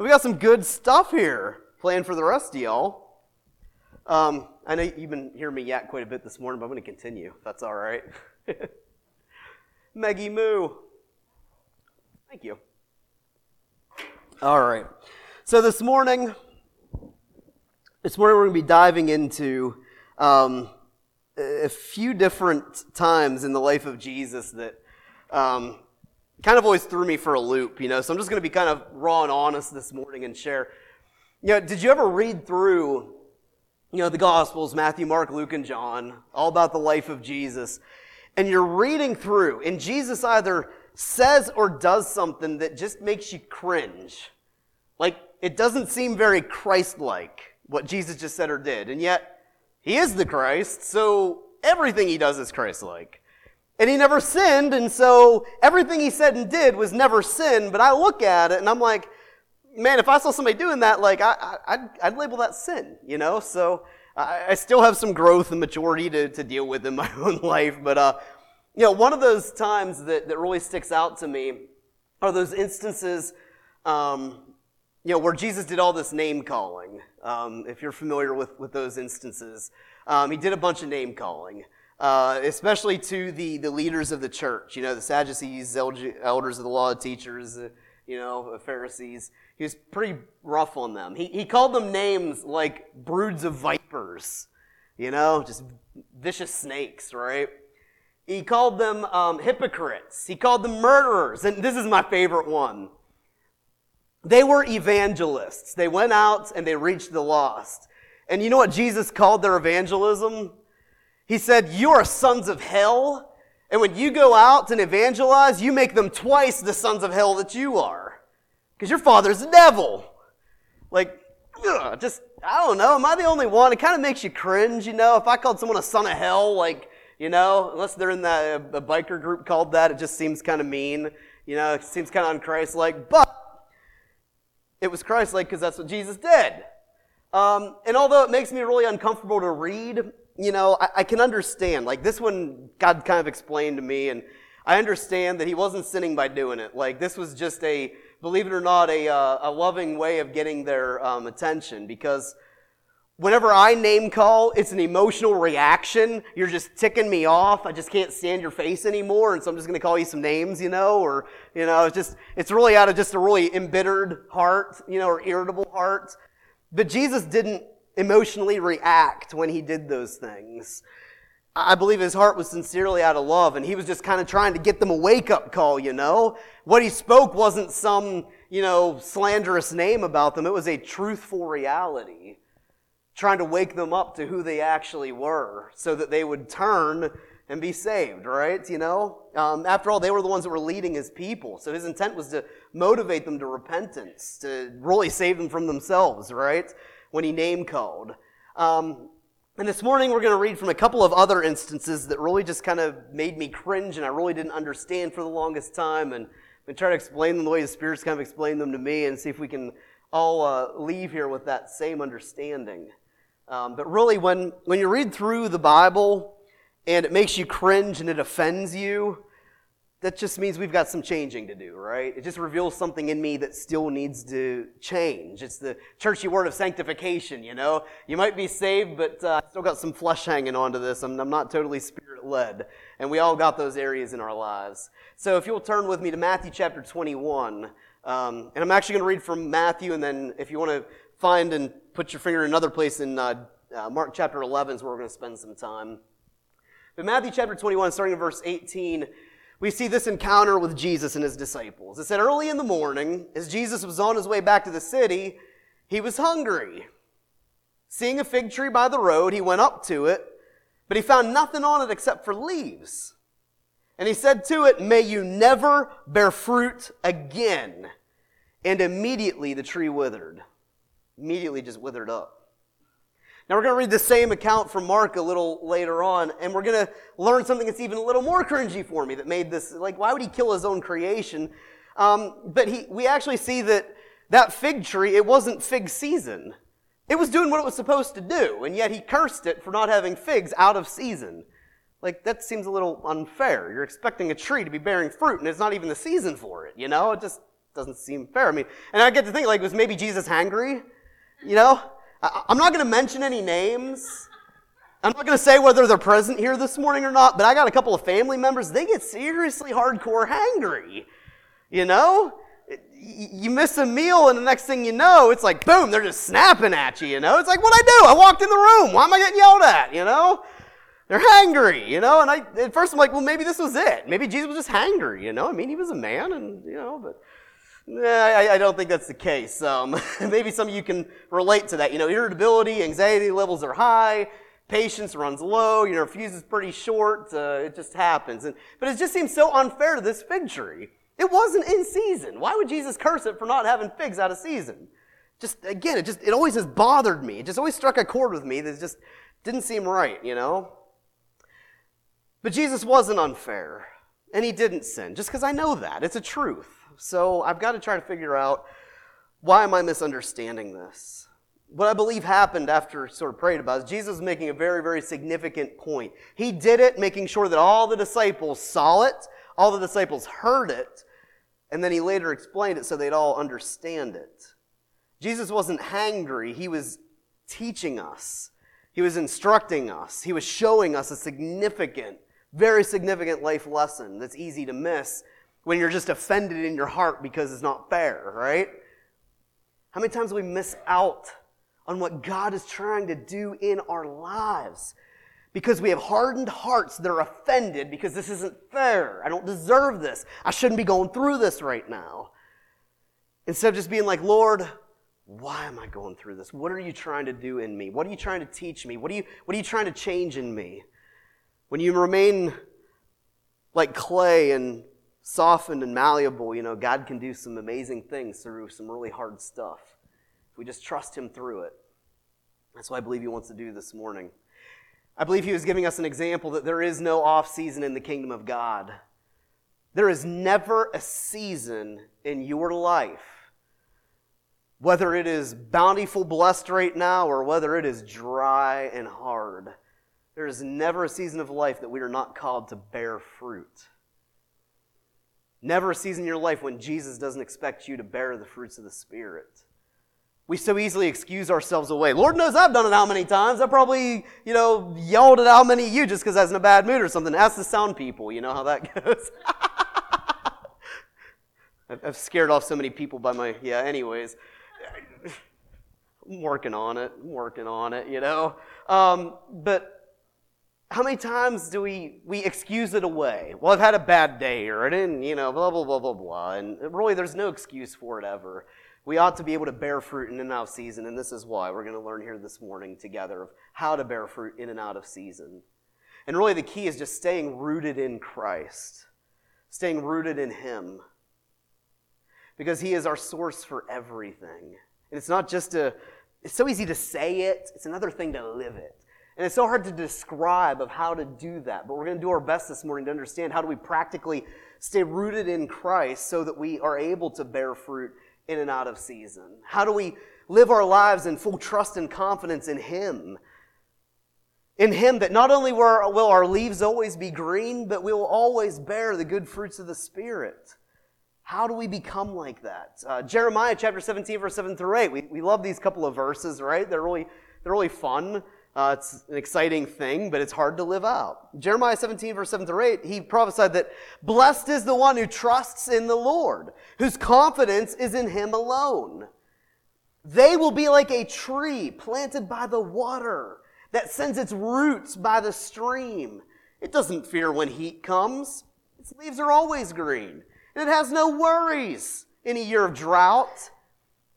We got some good stuff here planned for the rest of y'all. Um, I know you've been hearing me yak quite a bit this morning, but I'm going to continue, that's all right. Meggie Moo. Thank you. All right. So this morning, this morning we're going to be diving into um, a few different times in the life of Jesus that um, kind of always threw me for a loop, you know. So I'm just going to be kind of raw and honest this morning and share. You know, did you ever read through, you know, the Gospels, Matthew, Mark, Luke, and John, all about the life of Jesus, and you're reading through, and Jesus either says or does something that just makes you cringe. Like, it doesn't seem very Christ like what Jesus just said or did. And yet, he is the Christ, so everything he does is Christ like. And he never sinned, and so everything he said and did was never sin. But I look at it and I'm like, man, if I saw somebody doing that, like, I, would I'd label that sin, you know? So I, I, still have some growth and maturity to, to deal with in my own life. But, uh, you know, one of those times that, that really sticks out to me are those instances, um, you know, where Jesus did all this name calling. Um, if you're familiar with, with those instances, um, he did a bunch of name calling uh, especially to the, the leaders of the church, you know, the Sadducees, elders of the law, teachers, uh, you know, Pharisees. He was pretty rough on them. He, he called them names like broods of vipers, you know, just vicious snakes, right? He called them um, hypocrites. He called them murderers. And this is my favorite one. They were evangelists. They went out and they reached the lost. And you know what Jesus called their evangelism? He said, You are sons of hell. And when you go out and evangelize, you make them twice the sons of hell that you are. Because your father's the devil. Like, ugh, just, I don't know. Am I the only one? It kind of makes you cringe, you know? If I called someone a son of hell, like, you know, unless they're in that, a, a biker group called that, it just seems kind of mean. You know, it seems kind of unchrist-like. But it was Christ-like because that's what Jesus did. Um, and although it makes me really uncomfortable to read, you know, I, I, can understand. Like this one, God kind of explained to me, and I understand that He wasn't sinning by doing it. Like this was just a, believe it or not, a, uh, a loving way of getting their um, attention because whenever I name call, it's an emotional reaction. You're just ticking me off. I just can't stand your face anymore, and so I'm just going to call you some names, you know, or you know, it's just it's really out of just a really embittered heart, you know, or irritable heart. But Jesus didn't emotionally react when he did those things. I believe his heart was sincerely out of love, and he was just kind of trying to get them a wake up call, you know? What he spoke wasn't some, you know, slanderous name about them, it was a truthful reality. Trying to wake them up to who they actually were so that they would turn and be saved, right? You know? Um, after all, they were the ones that were leading his people. So his intent was to motivate them to repentance, to really save them from themselves, right? When he name called. Um, and this morning we're going to read from a couple of other instances that really just kind of made me cringe and I really didn't understand for the longest time. And I'm try to explain them the way the Spirit's kind of explained them to me and see if we can all uh, leave here with that same understanding. Um, but really, when, when you read through the Bible and it makes you cringe and it offends you, that just means we've got some changing to do, right? It just reveals something in me that still needs to change. It's the churchy word of sanctification, you know? You might be saved, but uh, still got some flesh hanging onto this. I'm, I'm not totally spirit led. And we all got those areas in our lives. So if you'll turn with me to Matthew chapter 21, um, and I'm actually going to read from Matthew, and then if you want to find and put your finger in another place in uh, uh, Mark chapter 11 is where we're going to spend some time. But Matthew chapter 21, starting in verse 18, we see this encounter with Jesus and his disciples. It said, Early in the morning, as Jesus was on his way back to the city, he was hungry. Seeing a fig tree by the road, he went up to it, but he found nothing on it except for leaves. And he said to it, May you never bear fruit again. And immediately the tree withered. Immediately just withered up. Now we're going to read the same account from Mark a little later on, and we're going to learn something that's even a little more cringy for me that made this, like, why would he kill his own creation? Um, but he, we actually see that that fig tree, it wasn't fig season. It was doing what it was supposed to do, and yet he cursed it for not having figs out of season. Like, that seems a little unfair. You're expecting a tree to be bearing fruit, and it's not even the season for it, you know? It just doesn't seem fair. I mean, and I get to think, like, was maybe Jesus hangry? You know? I'm not going to mention any names. I'm not going to say whether they're present here this morning or not, but I got a couple of family members. They get seriously hardcore hangry. You know? You miss a meal, and the next thing you know, it's like, boom, they're just snapping at you, you know? It's like, what I do? I walked in the room. Why am I getting yelled at, you know? They're hangry, you know? And I, at first I'm like, well, maybe this was it. Maybe Jesus was just hangry, you know? I mean, he was a man, and, you know, but I, I don't think that's the case. Um, maybe some of you can relate to that. You know, irritability, anxiety levels are high, patience runs low, your fuse is pretty short. Uh, it just happens. And, but it just seems so unfair to this fig tree. It wasn't in season. Why would Jesus curse it for not having figs out of season? Just again, it just it always has bothered me. It just always struck a chord with me that just didn't seem right, you know. But Jesus wasn't unfair, and he didn't sin, just because I know that. It's a truth. So I've got to try to figure out why am I misunderstanding this? What I believe happened after sort of prayed about is Jesus was making a very, very significant point. He did it making sure that all the disciples saw it, all the disciples heard it, and then he later explained it so they'd all understand it. Jesus wasn't hangry, he was teaching us. He was instructing us. He was showing us a significant very significant life lesson that's easy to miss when you're just offended in your heart because it's not fair, right? How many times do we miss out on what God is trying to do in our lives because we have hardened hearts that are offended because this isn't fair. I don't deserve this. I shouldn't be going through this right now. Instead of just being like, Lord, why am I going through this? What are you trying to do in me? What are you trying to teach me? What are you, what are you trying to change in me? When you remain like clay and softened and malleable, you know, God can do some amazing things through some really hard stuff. If we just trust Him through it. That's what I believe He wants to do this morning. I believe He was giving us an example that there is no off season in the kingdom of God. There is never a season in your life, whether it is bountiful, blessed right now, or whether it is dry and hard there is never a season of life that we are not called to bear fruit. Never a season in your life when Jesus doesn't expect you to bear the fruits of the Spirit. We so easily excuse ourselves away. Lord knows I've done it how many times. I probably, you know, yelled at how many of you just because I was in a bad mood or something. Ask the sound people, you know how that goes. I've scared off so many people by my, yeah, anyways. I'm working on it, I'm working on it, you know. Um, but how many times do we, we excuse it away? Well, I've had a bad day, or I didn't, you know, blah, blah, blah, blah, blah. And really, there's no excuse for it ever. We ought to be able to bear fruit in and out of season, and this is why we're going to learn here this morning together of how to bear fruit in and out of season. And really, the key is just staying rooted in Christ, staying rooted in Him, because He is our source for everything. And it's not just a, it's so easy to say it, it's another thing to live it. And it's so hard to describe of how to do that, but we're going to do our best this morning to understand how do we practically stay rooted in Christ so that we are able to bear fruit in and out of season. How do we live our lives in full trust and confidence in Him? In Him that not only will our leaves always be green, but we will always bear the good fruits of the Spirit. How do we become like that? Uh, Jeremiah chapter 17, verse 7 through 8. We, we love these couple of verses, right? They're really, they're really fun. Uh, it's an exciting thing, but it's hard to live out. Jeremiah 17, verse 7 through 8, he prophesied that blessed is the one who trusts in the Lord, whose confidence is in him alone. They will be like a tree planted by the water that sends its roots by the stream. It doesn't fear when heat comes. Its leaves are always green. And it has no worries in a year of drought.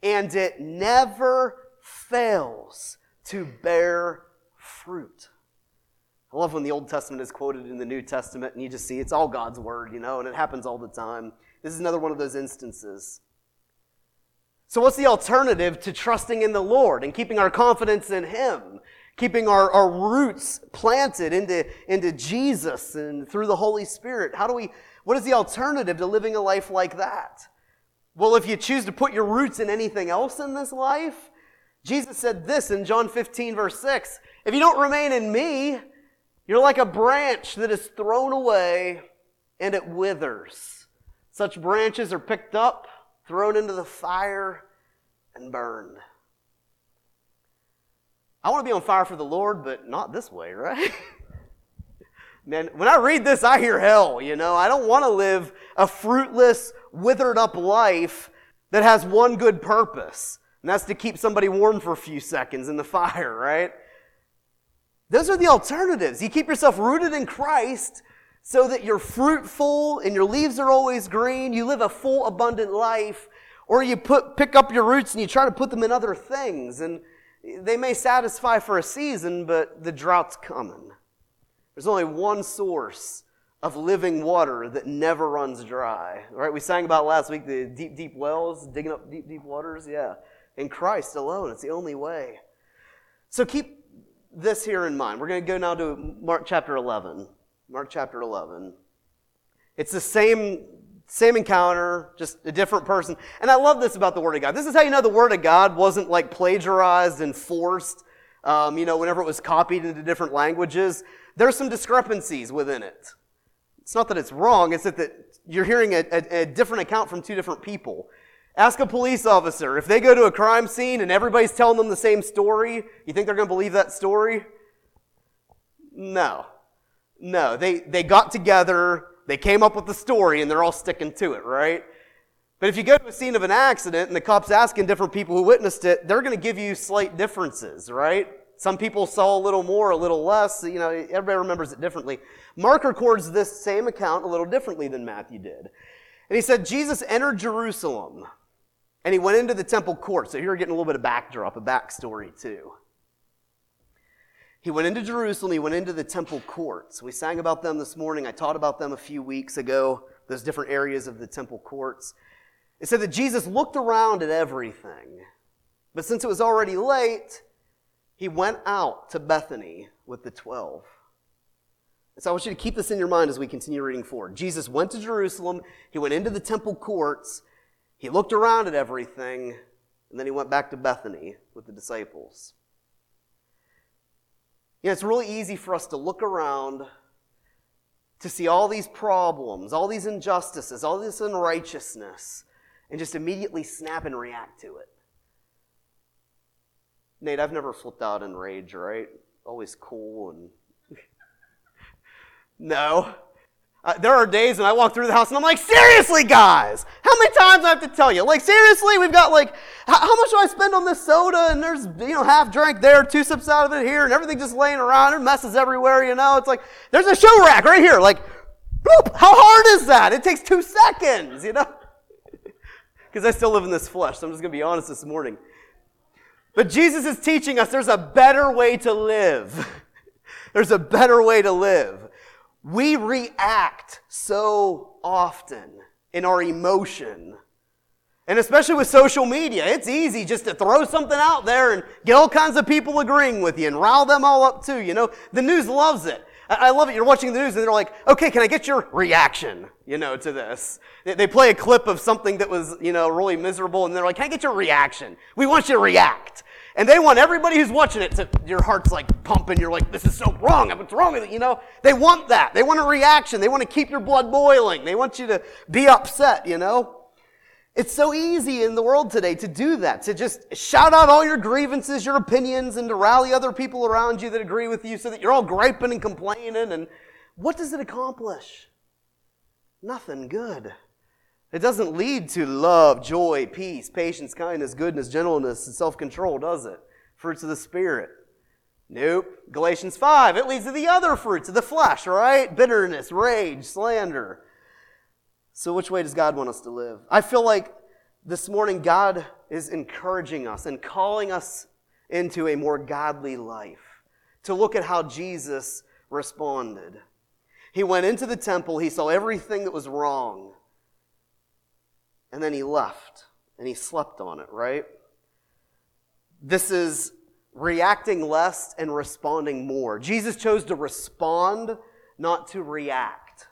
And it never fails to bear fruit. I love when the Old Testament is quoted in the New Testament and you just see it's all God's word, you know, and it happens all the time. This is another one of those instances. So, what's the alternative to trusting in the Lord and keeping our confidence in Him? Keeping our, our roots planted into, into Jesus and through the Holy Spirit. How do we, what is the alternative to living a life like that? Well, if you choose to put your roots in anything else in this life, Jesus said this in John 15, verse 6 If you don't remain in me, you're like a branch that is thrown away and it withers. Such branches are picked up thrown into the fire, and burned. I want to be on fire for the Lord, but not this way, right? Man, when I read this, I hear hell, you know. I don't want to live a fruitless, withered up life that has one good purpose, and that's to keep somebody warm for a few seconds in the fire, right? Those are the alternatives. You keep yourself rooted in Christ so that you're fruitful and your leaves are always green. You live a full, abundant life. Or you put, pick up your roots and you try to put them in other things. And they may satisfy for a season, but the drought's coming. There's only one source of living water that never runs dry. Right? We sang about last week the deep, deep wells, digging up deep, deep waters. Yeah. In Christ alone, it's the only way. So keep this here in mind. We're going to go now to Mark chapter 11. Mark chapter 11. It's the same same encounter, just a different person. And I love this about the Word of God. This is how you know the Word of God wasn't like plagiarized and forced, um, you know, whenever it was copied into different languages. There's some discrepancies within it. It's not that it's wrong, it's that, you're hearing a, a, a different account from two different people. Ask a police officer if they go to a crime scene and everybody's telling them the same story, you think they're going to believe that story? No. No. They, they got together, they came up with the story and they're all sticking to it, right? But if you go to a scene of an accident and the cops asking different people who witnessed it, they're going to give you slight differences, right? Some people saw a little more, a little less. You know, everybody remembers it differently. Mark records this same account a little differently than Matthew did. And he said, Jesus entered Jerusalem and he went into the temple court. So here you're getting a little bit of backdrop, a backstory too. He went into Jerusalem, he went into the temple courts. We sang about them this morning. I taught about them a few weeks ago, those different areas of the temple courts. It said that Jesus looked around at everything. But since it was already late, he went out to Bethany with the twelve. So I want you to keep this in your mind as we continue reading forward. Jesus went to Jerusalem, he went into the temple courts, he looked around at everything, and then he went back to Bethany with the disciples. You know, it's really easy for us to look around to see all these problems, all these injustices, all this unrighteousness, and just immediately snap and react to it. Nate, I've never flipped out in rage, right? Always cool and. no. Uh, there are days when I walk through the house and I'm like, seriously, guys, how many times I have to tell you? Like, seriously, we've got like, how, how, much do I spend on this soda? And there's, you know, half drink there, two sips out of it here, and everything just laying around. and messes everywhere, you know. It's like, there's a show rack right here. Like, boop, how hard is that? It takes two seconds, you know? Because I still live in this flesh, so I'm just going to be honest this morning. But Jesus is teaching us there's a better way to live. there's a better way to live. We react so often in our emotion. And especially with social media, it's easy just to throw something out there and get all kinds of people agreeing with you and rile them all up too. You know, the news loves it. I love it. You're watching the news and they're like, okay, can I get your reaction, you know, to this? They play a clip of something that was, you know, really miserable and they're like, can I get your reaction? We want you to react. And they want everybody who's watching it to, your heart's like pumping. You're like, this is so wrong. What's wrong with it? You know, they want that. They want a reaction. They want to keep your blood boiling. They want you to be upset, you know? It's so easy in the world today to do that, to just shout out all your grievances, your opinions, and to rally other people around you that agree with you so that you're all griping and complaining. And what does it accomplish? Nothing good. It doesn't lead to love, joy, peace, patience, kindness, goodness, gentleness, and self control, does it? Fruits of the Spirit. Nope. Galatians 5, it leads to the other fruits of the flesh, right? Bitterness, rage, slander. So, which way does God want us to live? I feel like this morning God is encouraging us and calling us into a more godly life, to look at how Jesus responded. He went into the temple, he saw everything that was wrong and then he left and he slept on it, right? This is reacting less and responding more. Jesus chose to respond, not to react.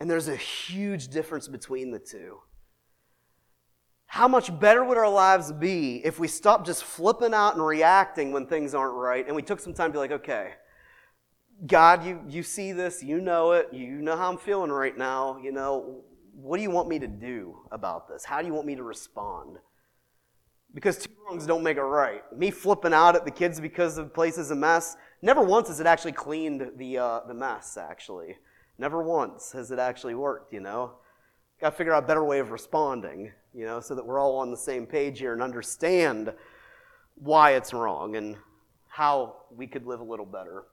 And there's a huge difference between the two. How much better would our lives be if we stopped just flipping out and reacting when things aren't right and we took some time to be like, okay, God, you, you see this, you know it, you know how I'm feeling right now, you know, what do you want me to do about this? How do you want me to respond? Because two wrongs don't make a right. Me flipping out at the kids because the place is a mess, never once has it actually cleaned the, uh, the mess, actually. Never once has it actually worked, you know? Got to figure out a better way of responding, you know, so that we're all on the same page here and understand why it's wrong and how we could live a little better.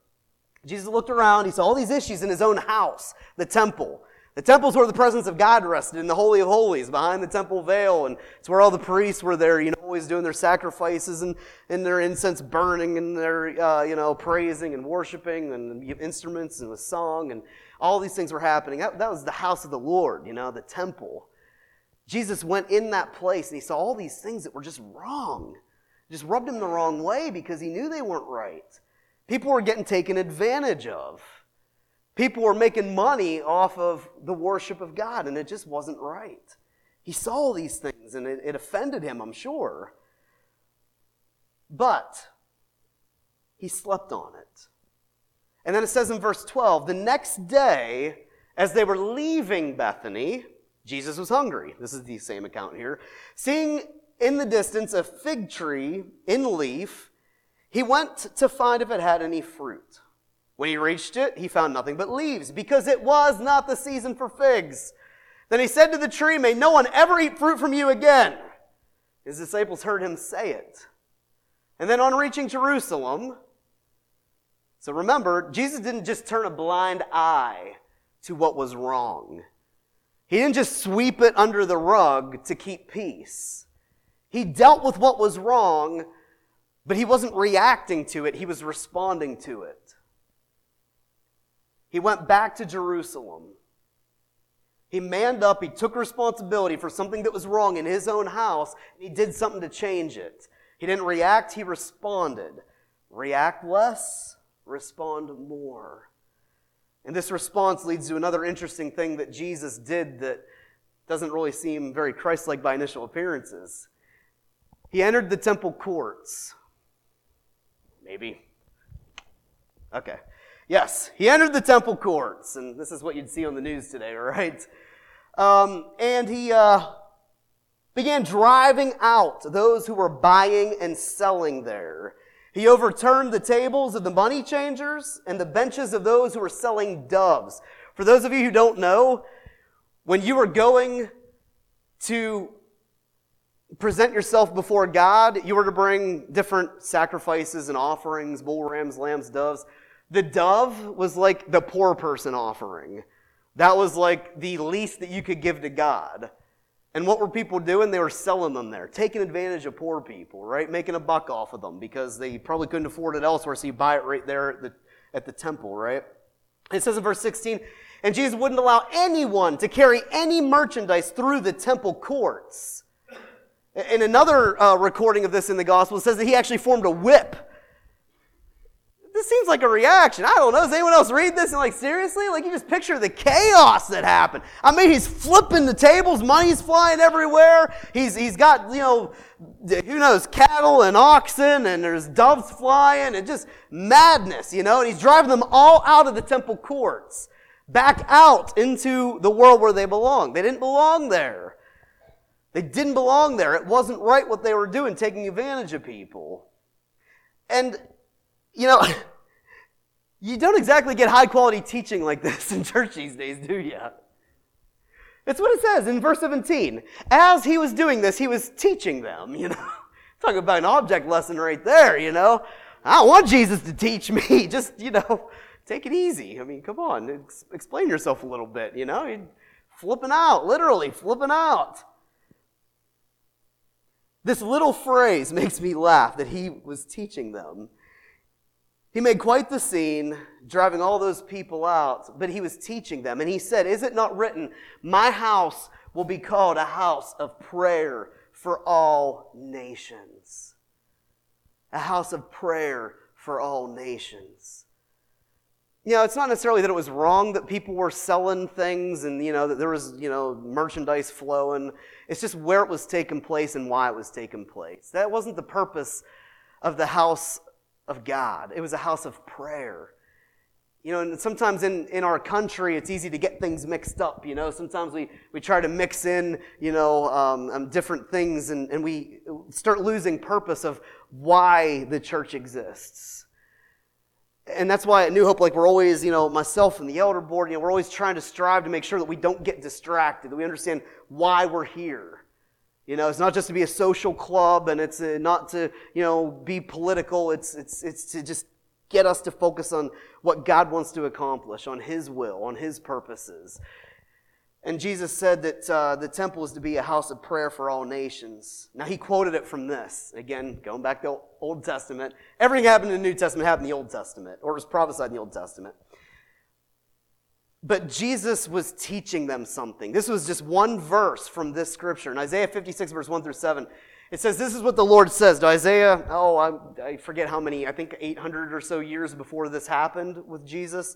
Jesus looked around, he saw all these issues in his own house, the temple. The temple's where the presence of God rested in the Holy of Holies, behind the temple veil, and it's where all the priests were there, you know, always doing their sacrifices and, and their incense burning and their, uh, you know, praising and worshiping and instruments and the song and all these things were happening. That, that was the house of the Lord, you know, the temple. Jesus went in that place and he saw all these things that were just wrong, just rubbed him the wrong way because he knew they weren't right. People were getting taken advantage of. People were making money off of the worship of God, and it just wasn't right. He saw these things, and it, it offended him, I'm sure. But he slept on it. And then it says in verse 12 the next day, as they were leaving Bethany, Jesus was hungry. This is the same account here. Seeing in the distance a fig tree in leaf, he went to find if it had any fruit. When he reached it, he found nothing but leaves, because it was not the season for figs. Then he said to the tree, May no one ever eat fruit from you again. His disciples heard him say it. And then on reaching Jerusalem, so remember, Jesus didn't just turn a blind eye to what was wrong. He didn't just sweep it under the rug to keep peace. He dealt with what was wrong but he wasn't reacting to it, he was responding to it. He went back to Jerusalem. He manned up, he took responsibility for something that was wrong in his own house, and he did something to change it. He didn't react, he responded. React less, respond more. And this response leads to another interesting thing that Jesus did that doesn't really seem very Christ like by initial appearances. He entered the temple courts. Maybe. Okay. Yes, he entered the temple courts, and this is what you'd see on the news today, right? Um, and he uh, began driving out those who were buying and selling there. He overturned the tables of the money changers and the benches of those who were selling doves. For those of you who don't know, when you were going to present yourself before God, you were to bring different sacrifices and offerings, bull rams, lambs, doves. The dove was like the poor person offering. That was like the least that you could give to God. And what were people doing? They were selling them there, taking advantage of poor people, right? Making a buck off of them because they probably couldn't afford it elsewhere, so you buy it right there at the, at the temple, right? It says in verse 16, and Jesus wouldn't allow anyone to carry any merchandise through the temple courts. In another uh, recording of this in the gospel, it says that he actually formed a whip. This seems like a reaction. I don't know. Does anyone else read this and like, seriously? Like, you just picture the chaos that happened. I mean, he's flipping the tables, money's flying everywhere. He's, he's got, you know, who knows, cattle and oxen, and there's doves flying, and just madness, you know, and he's driving them all out of the temple courts, back out into the world where they belong. They didn't belong there. They didn't belong there. It wasn't right what they were doing, taking advantage of people. And, you know, you don't exactly get high quality teaching like this in church these days, do you? It's what it says in verse 17. As he was doing this, he was teaching them, you know. Talk about an object lesson right there, you know. I don't want Jesus to teach me. Just, you know, take it easy. I mean, come on, ex- explain yourself a little bit, you know. You're flipping out, literally flipping out. This little phrase makes me laugh that he was teaching them. He made quite the scene, driving all those people out, but he was teaching them. And he said, Is it not written, My house will be called a house of prayer for all nations? A house of prayer for all nations you know, it's not necessarily that it was wrong that people were selling things and, you know, that there was, you know, merchandise flowing. It's just where it was taking place and why it was taking place. That wasn't the purpose of the house of God. It was a house of prayer. You know, and sometimes in, in our country, it's easy to get things mixed up. You know, sometimes we, we try to mix in, you know, um, um, different things and, and we start losing purpose of why the church exists. And that's why at New Hope, like we're always, you know, myself and the elder board, you know, we're always trying to strive to make sure that we don't get distracted, that we understand why we're here. You know, it's not just to be a social club and it's uh, not to, you know, be political. It's, it's, it's to just get us to focus on what God wants to accomplish, on His will, on His purposes. And Jesus said that uh, the temple is to be a house of prayer for all nations. Now, he quoted it from this. Again, going back to the Old Testament. Everything happened in the New Testament happened in the Old Testament, or was prophesied in the Old Testament. But Jesus was teaching them something. This was just one verse from this scripture. In Isaiah 56, verse 1 through 7, it says, This is what the Lord says to Isaiah. Oh, I, I forget how many, I think 800 or so years before this happened with Jesus.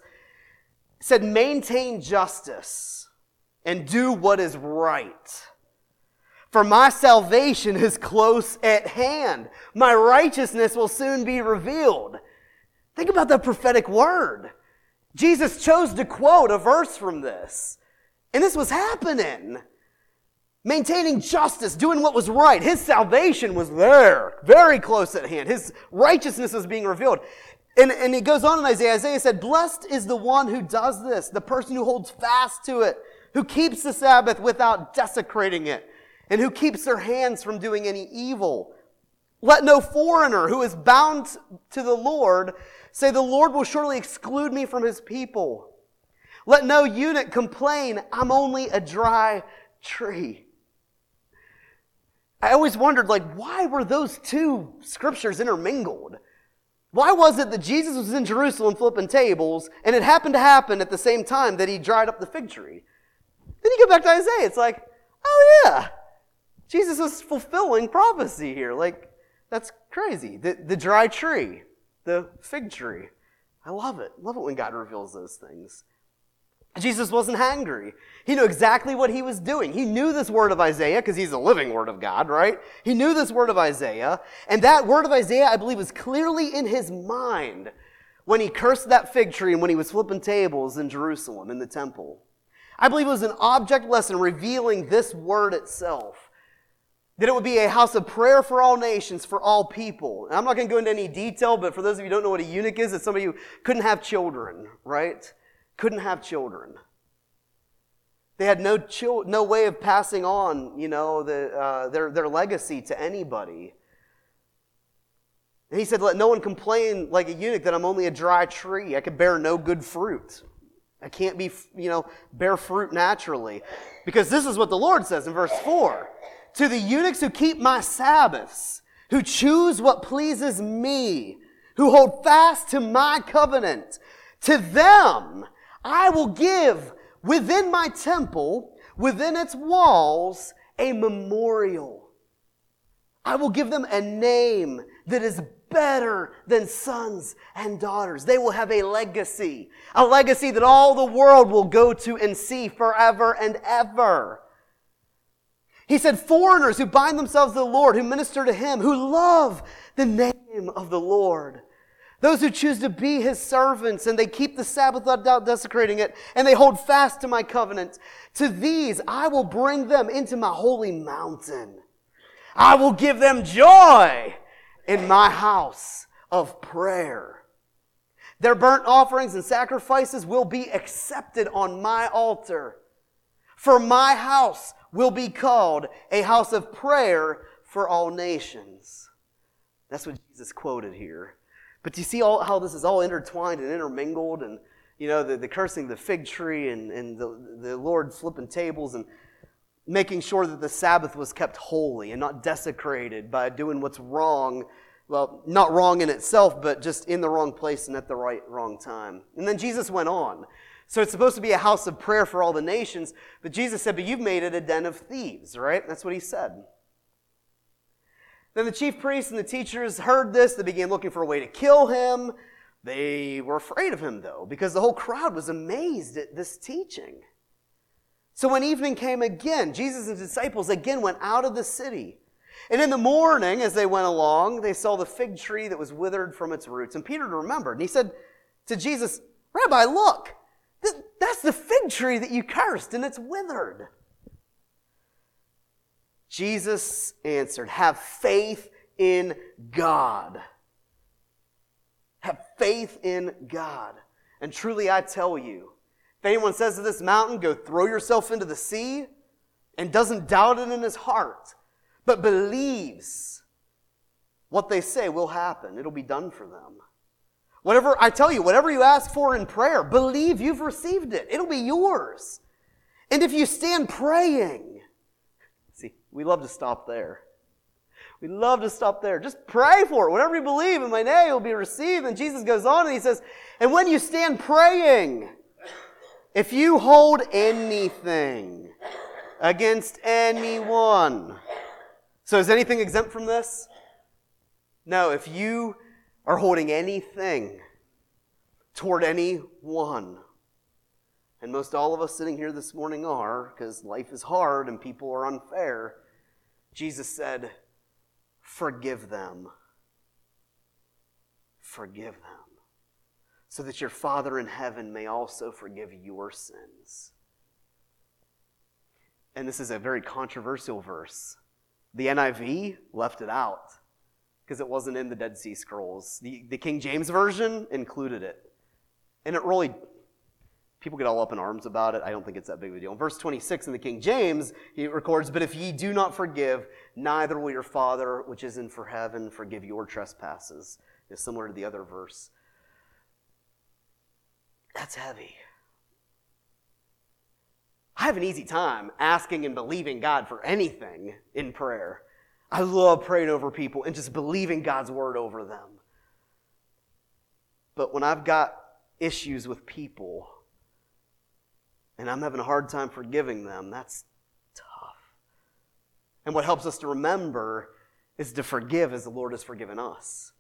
It said, Maintain justice and do what is right. For my salvation is close at hand. My righteousness will soon be revealed. Think about the prophetic word. Jesus chose to quote a verse from this. And this was happening maintaining justice, doing what was right. His salvation was there, very close at hand. His righteousness was being revealed. And, and he goes on in Isaiah. Isaiah said, Blessed is the one who does this, the person who holds fast to it, who keeps the Sabbath without desecrating it, and who keeps their hands from doing any evil. Let no foreigner who is bound to the Lord say, The Lord will surely exclude me from his people. Let no eunuch complain, I'm only a dry tree. I always wondered, like, why were those two scriptures intermingled? Why was it that Jesus was in Jerusalem flipping tables, and it happened to happen at the same time that he dried up the fig tree? Then you go back to Isaiah, it's like, oh yeah, Jesus was fulfilling prophecy here. Like, that's crazy. The, the dry tree, the fig tree. I love it. Love it when God reveals those things. Jesus wasn't hangry. He knew exactly what he was doing. He knew this word of Isaiah because he's a living word of God, right? He knew this word of Isaiah. And that word of Isaiah, I believe, was clearly in his mind when he cursed that fig tree and when he was flipping tables in Jerusalem in the temple. I believe it was an object lesson revealing this word itself. That it would be a house of prayer for all nations, for all people. And I'm not going to go into any detail, but for those of you who don't know what a eunuch is, it's somebody who couldn't have children, right? couldn't have children. They had no, chil- no way of passing on, you know, the, uh, their, their legacy to anybody. And he said, Let no one complain like a eunuch that I'm only a dry tree. I can bear no good fruit. I can't be, you know, bear fruit naturally. Because this is what the Lord says in verse 4 To the eunuchs who keep my Sabbaths, who choose what pleases me, who hold fast to my covenant, to them I will give within my temple, within its walls, a memorial. I will give them a name that is better than sons and daughters. They will have a legacy, a legacy that all the world will go to and see forever and ever. He said, foreigners who bind themselves to the Lord, who minister to Him, who love the name of the Lord. Those who choose to be his servants and they keep the Sabbath without desecrating it and they hold fast to my covenant. To these I will bring them into my holy mountain. I will give them joy in my house of prayer. Their burnt offerings and sacrifices will be accepted on my altar. For my house will be called a house of prayer for all nations. That's what Jesus quoted here. But you see all, how this is all intertwined and intermingled and, you know, the, the cursing the fig tree and, and the, the Lord flipping tables and making sure that the Sabbath was kept holy and not desecrated by doing what's wrong. Well, not wrong in itself, but just in the wrong place and at the right wrong time. And then Jesus went on. So it's supposed to be a house of prayer for all the nations, but Jesus said, But you've made it a den of thieves, right? That's what he said. Then the chief priests and the teachers heard this. They began looking for a way to kill him. They were afraid of him, though, because the whole crowd was amazed at this teaching. So when evening came again, Jesus and his disciples again went out of the city. And in the morning, as they went along, they saw the fig tree that was withered from its roots. And Peter remembered, and he said to Jesus, Rabbi, look, that's the fig tree that you cursed and it's withered. Jesus answered, Have faith in God. Have faith in God. And truly, I tell you, if anyone says to this mountain, Go throw yourself into the sea, and doesn't doubt it in his heart, but believes what they say will happen, it'll be done for them. Whatever, I tell you, whatever you ask for in prayer, believe you've received it. It'll be yours. And if you stand praying, see, we love to stop there. We love to stop there. Just pray for it. Whatever you believe in my name will be received. And Jesus goes on and he says, and when you stand praying, if you hold anything against anyone. So is anything exempt from this? No, if you are holding anything toward anyone, and most all of us sitting here this morning are, because life is hard and people are unfair, Jesus said, Forgive them. Forgive them. So that your Father in heaven may also forgive your sins. And this is a very controversial verse. The NIV left it out because it wasn't in the Dead Sea Scrolls. The, the King James Version included it. And it really, people get all up in arms about it. I don't think it's that big of a deal. In verse 26 in the King James, he records, But if ye do not forgive, neither will your Father which is in for heaven forgive your trespasses. It's similar to the other verse. That's heavy. I have an easy time asking and believing God for anything in prayer. I love praying over people and just believing God's word over them. But when I've got issues with people and I'm having a hard time forgiving them, that's tough. And what helps us to remember is to forgive as the Lord has forgiven us.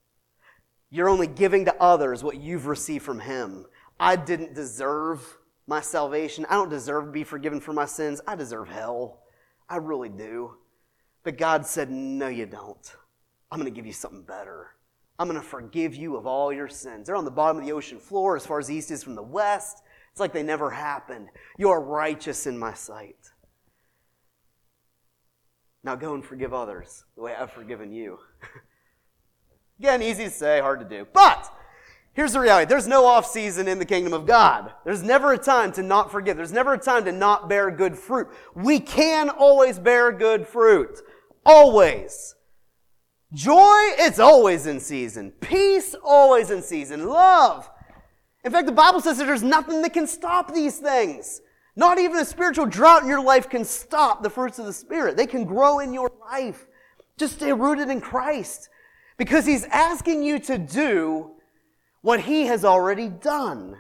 You're only giving to others what you've received from Him. I didn't deserve my salvation. I don't deserve to be forgiven for my sins. I deserve hell. I really do. But God said, No, you don't. I'm going to give you something better. I'm going to forgive you of all your sins. They're on the bottom of the ocean floor as far as east is from the west. It's like they never happened. You are righteous in my sight. Now go and forgive others the way I've forgiven you. Again, easy to say, hard to do. But here's the reality there's no off season in the kingdom of God. There's never a time to not forgive, there's never a time to not bear good fruit. We can always bear good fruit. Always. Joy, it's always in season. Peace, always in season. Love. In fact, the Bible says that there's nothing that can stop these things. Not even a spiritual drought in your life can stop the fruits of the Spirit. They can grow in your life. Just stay rooted in Christ. Because He's asking you to do what He has already done.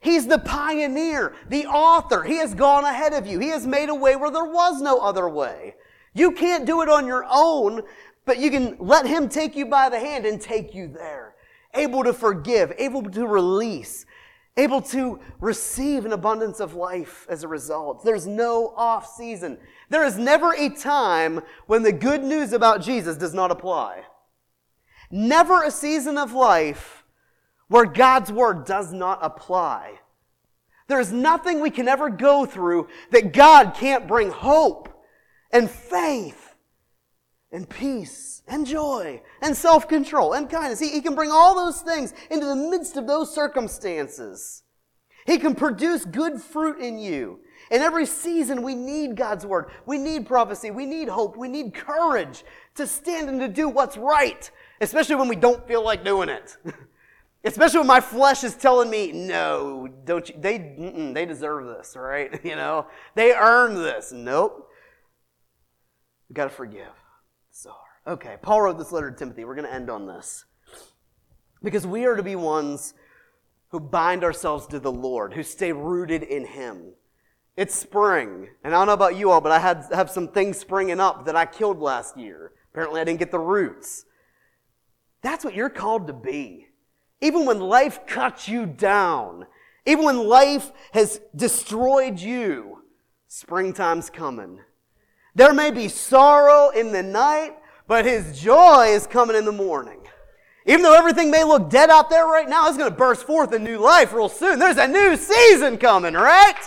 He's the pioneer, the author. He has gone ahead of you. He has made a way where there was no other way. You can't do it on your own, but you can let Him take you by the hand and take you there. Able to forgive, able to release, able to receive an abundance of life as a result. There's no off season. There is never a time when the good news about Jesus does not apply. Never a season of life where God's word does not apply. There's nothing we can ever go through that God can't bring hope and faith and peace and joy and self control and kindness. He, he can bring all those things into the midst of those circumstances. He can produce good fruit in you. In every season, we need God's word. We need prophecy. We need hope. We need courage to stand and to do what's right, especially when we don't feel like doing it. especially when my flesh is telling me, no, don't you, they, they deserve this, right? You know, they earned this. Nope. We've got to forgive. So. Okay, Paul wrote this letter to Timothy. We're going to end on this. Because we are to be ones who bind ourselves to the Lord, who stay rooted in Him. It's spring, and I don't know about you all, but I had have some things springing up that I killed last year. Apparently, I didn't get the roots. That's what you're called to be. Even when life cuts you down, even when life has destroyed you, springtime's coming. There may be sorrow in the night, but his joy is coming in the morning. Even though everything may look dead out there right now, it's going to burst forth a new life real soon. There's a new season coming, right?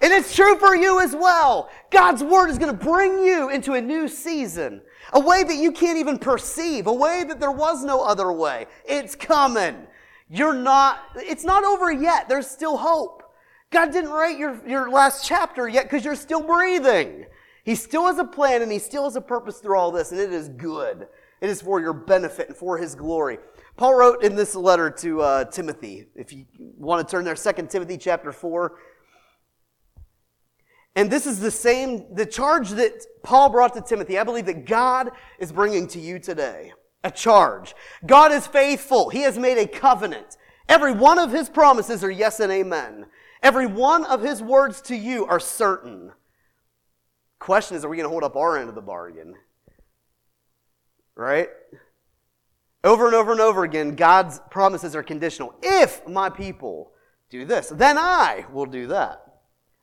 And it's true for you as well. God's word is going to bring you into a new season, a way that you can't even perceive, a way that there was no other way. It's coming. You're not, it's not over yet. There's still hope. God didn't write your, your last chapter yet because you're still breathing. He still has a plan and he still has a purpose through all this, and it is good. It is for your benefit and for his glory. Paul wrote in this letter to uh, Timothy, if you want to turn there, 2 Timothy chapter 4. And this is the same, the charge that Paul brought to Timothy. I believe that God is bringing to you today. A charge. God is faithful. He has made a covenant. Every one of his promises are yes and amen. Every one of his words to you are certain. Question is, are we going to hold up our end of the bargain? Right? Over and over and over again, God's promises are conditional. If my people do this, then I will do that.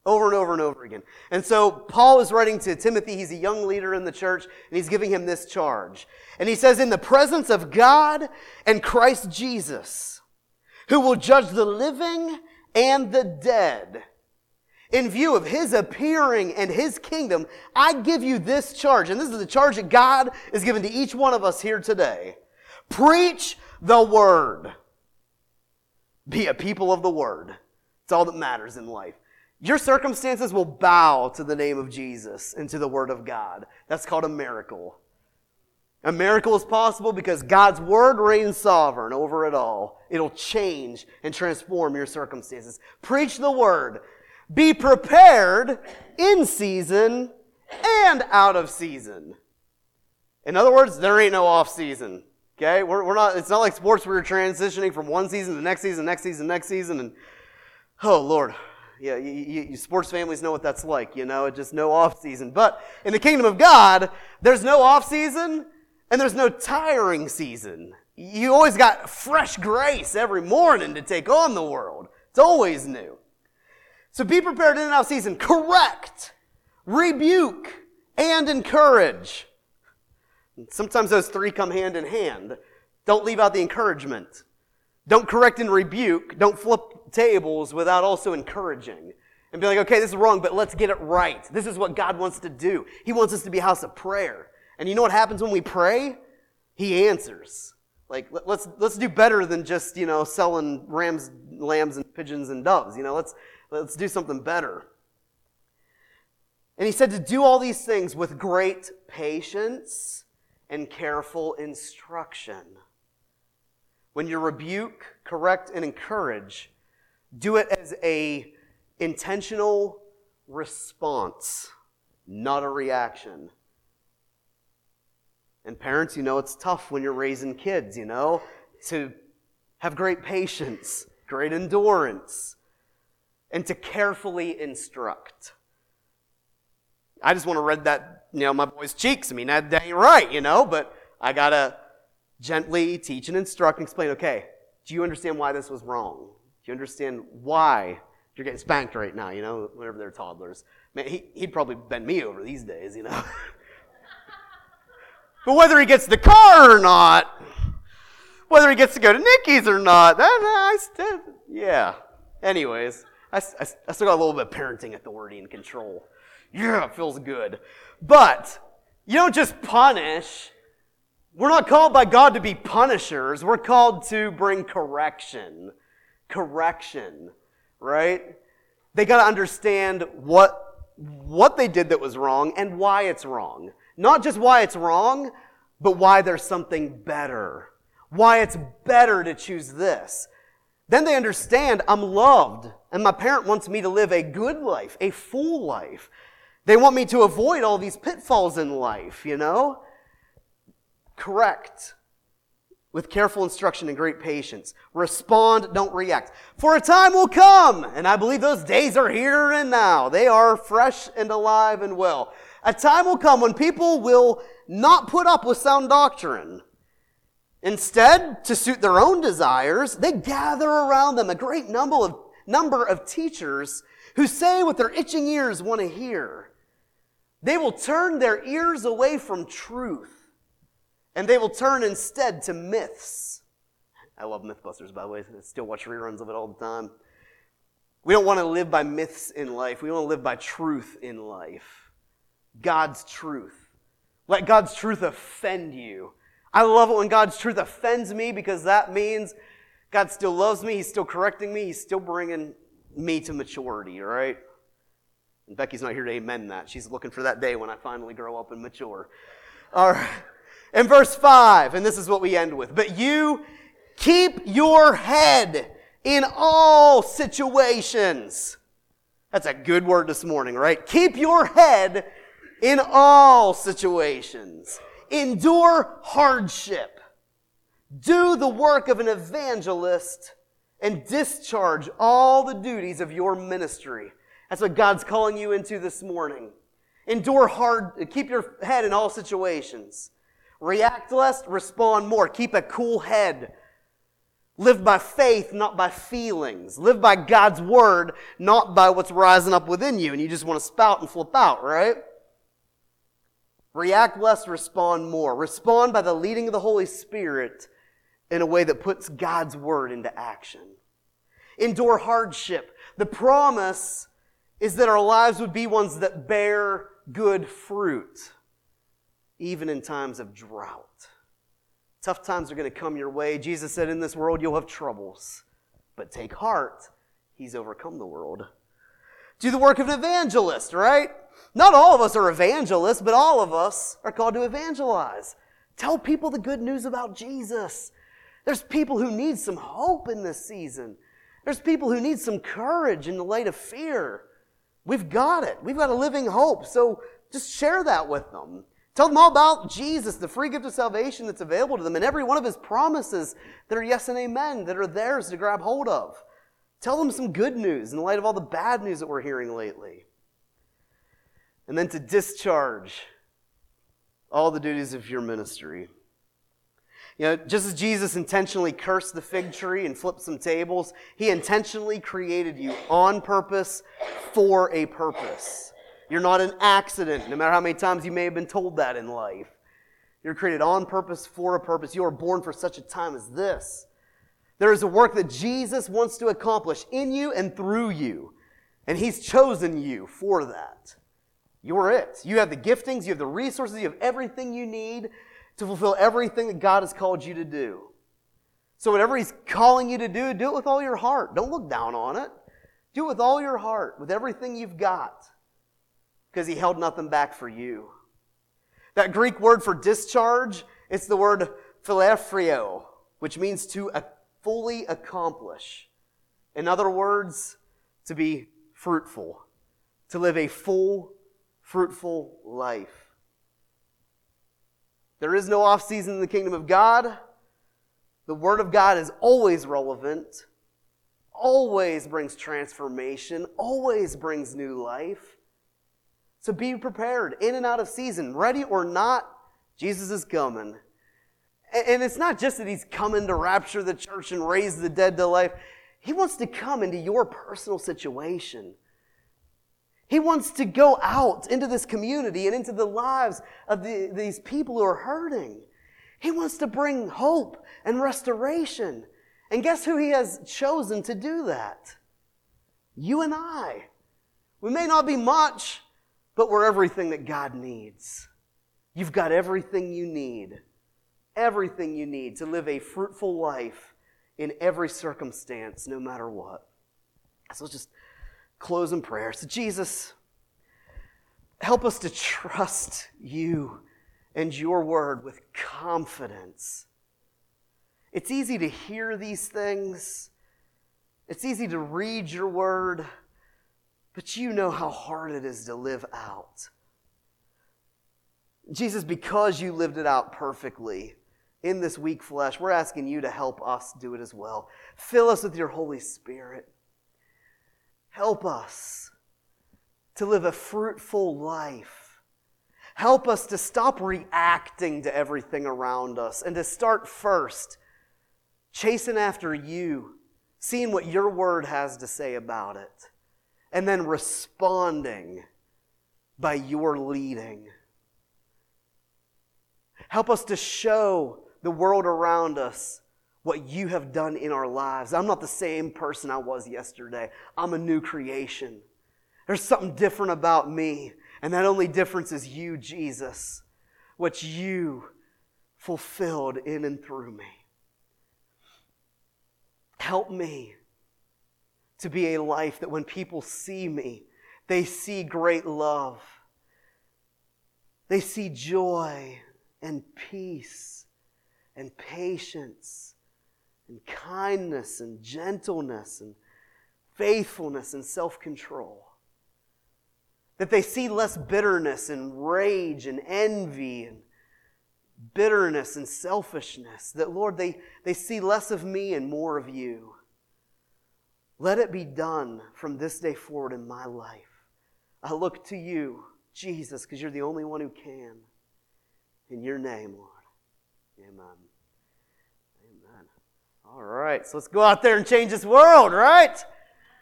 Over and over and over again. And so Paul is writing to Timothy. He's a young leader in the church, and he's giving him this charge. And he says, In the presence of God and Christ Jesus, who will judge the living and the dead, in view of his appearing and his kingdom, I give you this charge. And this is the charge that God is given to each one of us here today. Preach the word. Be a people of the word. It's all that matters in life. Your circumstances will bow to the name of Jesus and to the word of God. That's called a miracle. A miracle is possible because God's word reigns sovereign over it all. It'll change and transform your circumstances. Preach the word. Be prepared in season and out of season. In other words, there ain't no off season. Okay? We're, we're not, it's not like sports where you're transitioning from one season to next season, next season, next season, and oh Lord. Yeah, you, you, you sports families know what that's like, you know, it's just no off season. But in the kingdom of God, there's no off season and there's no tiring season. You always got fresh grace every morning to take on the world. It's always new. So be prepared in and out season. Correct, rebuke, and encourage. Sometimes those three come hand in hand. Don't leave out the encouragement. Don't correct and rebuke. Don't flip tables without also encouraging. And be like, okay, this is wrong, but let's get it right. This is what God wants to do. He wants us to be a house of prayer. And you know what happens when we pray? He answers. Like, let's, let's do better than just, you know, selling rams, lambs, and pigeons and doves. You know, let's, Let's do something better. And he said to do all these things with great patience and careful instruction. When you rebuke, correct, and encourage, do it as a intentional response, not a reaction. And parents, you know it's tough when you're raising kids, you know, to have great patience, great endurance, and to carefully instruct. I just want to read that, you know, my boy's cheeks. I mean, that, that ain't right, you know, but I got to gently teach and instruct and explain, okay, do you understand why this was wrong? Do you understand why you're getting spanked right now, you know, whenever they're toddlers? Man, he, he'd probably bend me over these days, you know. but whether he gets the car or not, whether he gets to go to Nikki's or not, that, I still, yeah. Anyways, I, I, I still got a little bit of parenting authority and control. Yeah, it feels good. But you don't just punish. We're not called by God to be punishers. We're called to bring correction. Correction, right? They got to understand what what they did that was wrong and why it's wrong. Not just why it's wrong, but why there's something better. Why it's better to choose this. Then they understand I'm loved and my parent wants me to live a good life, a full life. They want me to avoid all these pitfalls in life, you know? Correct. With careful instruction and great patience. Respond, don't react. For a time will come, and I believe those days are here and now. They are fresh and alive and well. A time will come when people will not put up with sound doctrine Instead, to suit their own desires, they gather around them a great number of, number of teachers who say what their itching ears want to hear. They will turn their ears away from truth and they will turn instead to myths. I love Mythbusters, by the way. I still watch reruns of it all the time. We don't want to live by myths in life. We want to live by truth in life. God's truth. Let God's truth offend you. I love it when God's truth offends me because that means God still loves me. He's still correcting me. He's still bringing me to maturity, all right? And Becky's not here to amen that. She's looking for that day when I finally grow up and mature. All right. In verse 5, and this is what we end with. But you keep your head in all situations. That's a good word this morning, right? Keep your head in all situations. Endure hardship. Do the work of an evangelist and discharge all the duties of your ministry. That's what God's calling you into this morning. Endure hard, keep your head in all situations. React less, respond more. Keep a cool head. Live by faith, not by feelings. Live by God's word, not by what's rising up within you. And you just want to spout and flip out, right? React less, respond more. Respond by the leading of the Holy Spirit in a way that puts God's word into action. Endure hardship. The promise is that our lives would be ones that bear good fruit, even in times of drought. Tough times are going to come your way. Jesus said, In this world you'll have troubles, but take heart, He's overcome the world. Do the work of an evangelist, right? Not all of us are evangelists, but all of us are called to evangelize. Tell people the good news about Jesus. There's people who need some hope in this season. There's people who need some courage in the light of fear. We've got it. We've got a living hope. So just share that with them. Tell them all about Jesus, the free gift of salvation that's available to them, and every one of his promises that are yes and amen, that are theirs to grab hold of. Tell them some good news in the light of all the bad news that we're hearing lately and then to discharge all the duties of your ministry. You know, just as Jesus intentionally cursed the fig tree and flipped some tables, he intentionally created you on purpose for a purpose. You're not an accident, no matter how many times you may have been told that in life. You're created on purpose for a purpose. You are born for such a time as this. There is a work that Jesus wants to accomplish in you and through you, and he's chosen you for that. You're it. You have the giftings, you have the resources, you have everything you need to fulfill everything that God has called you to do. So, whatever He's calling you to do, do it with all your heart. Don't look down on it. Do it with all your heart, with everything you've got, because He held nothing back for you. That Greek word for discharge, it's the word philefrio, which means to fully accomplish. In other words, to be fruitful, to live a full, fruitful life. There is no off season in the kingdom of God. The Word of God is always relevant, always brings transformation, always brings new life. So be prepared, in and out of season, ready or not, Jesus is coming. And it's not just that He's coming to rapture the church and raise the dead to life, He wants to come into your personal situation. He wants to go out into this community and into the lives of the, these people who are hurting. He wants to bring hope and restoration. And guess who he has chosen to do that? You and I. We may not be much, but we're everything that God needs. You've got everything you need. Everything you need to live a fruitful life in every circumstance, no matter what. So let's just close in prayer. So, Jesus, help us to trust you and your word with confidence. It's easy to hear these things, it's easy to read your word, but you know how hard it is to live out. Jesus, because you lived it out perfectly in this weak flesh, we're asking you to help us do it as well. Fill us with your Holy Spirit. Help us to live a fruitful life. Help us to stop reacting to everything around us and to start first chasing after you, seeing what your word has to say about it, and then responding by your leading. Help us to show the world around us what you have done in our lives. I'm not the same person I was yesterday. I'm a new creation. There's something different about me. And that only difference is you, Jesus, what you fulfilled in and through me. Help me to be a life that when people see me, they see great love. They see joy and peace and patience and kindness and gentleness and faithfulness and self control. That they see less bitterness and rage and envy and bitterness and selfishness. That, Lord, they, they see less of me and more of you. Let it be done from this day forward in my life. I look to you, Jesus, because you're the only one who can. In your name, Lord. Amen. Amen. All right, so let's go out there and change this world, right?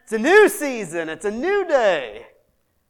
It's a new season, it's a new day.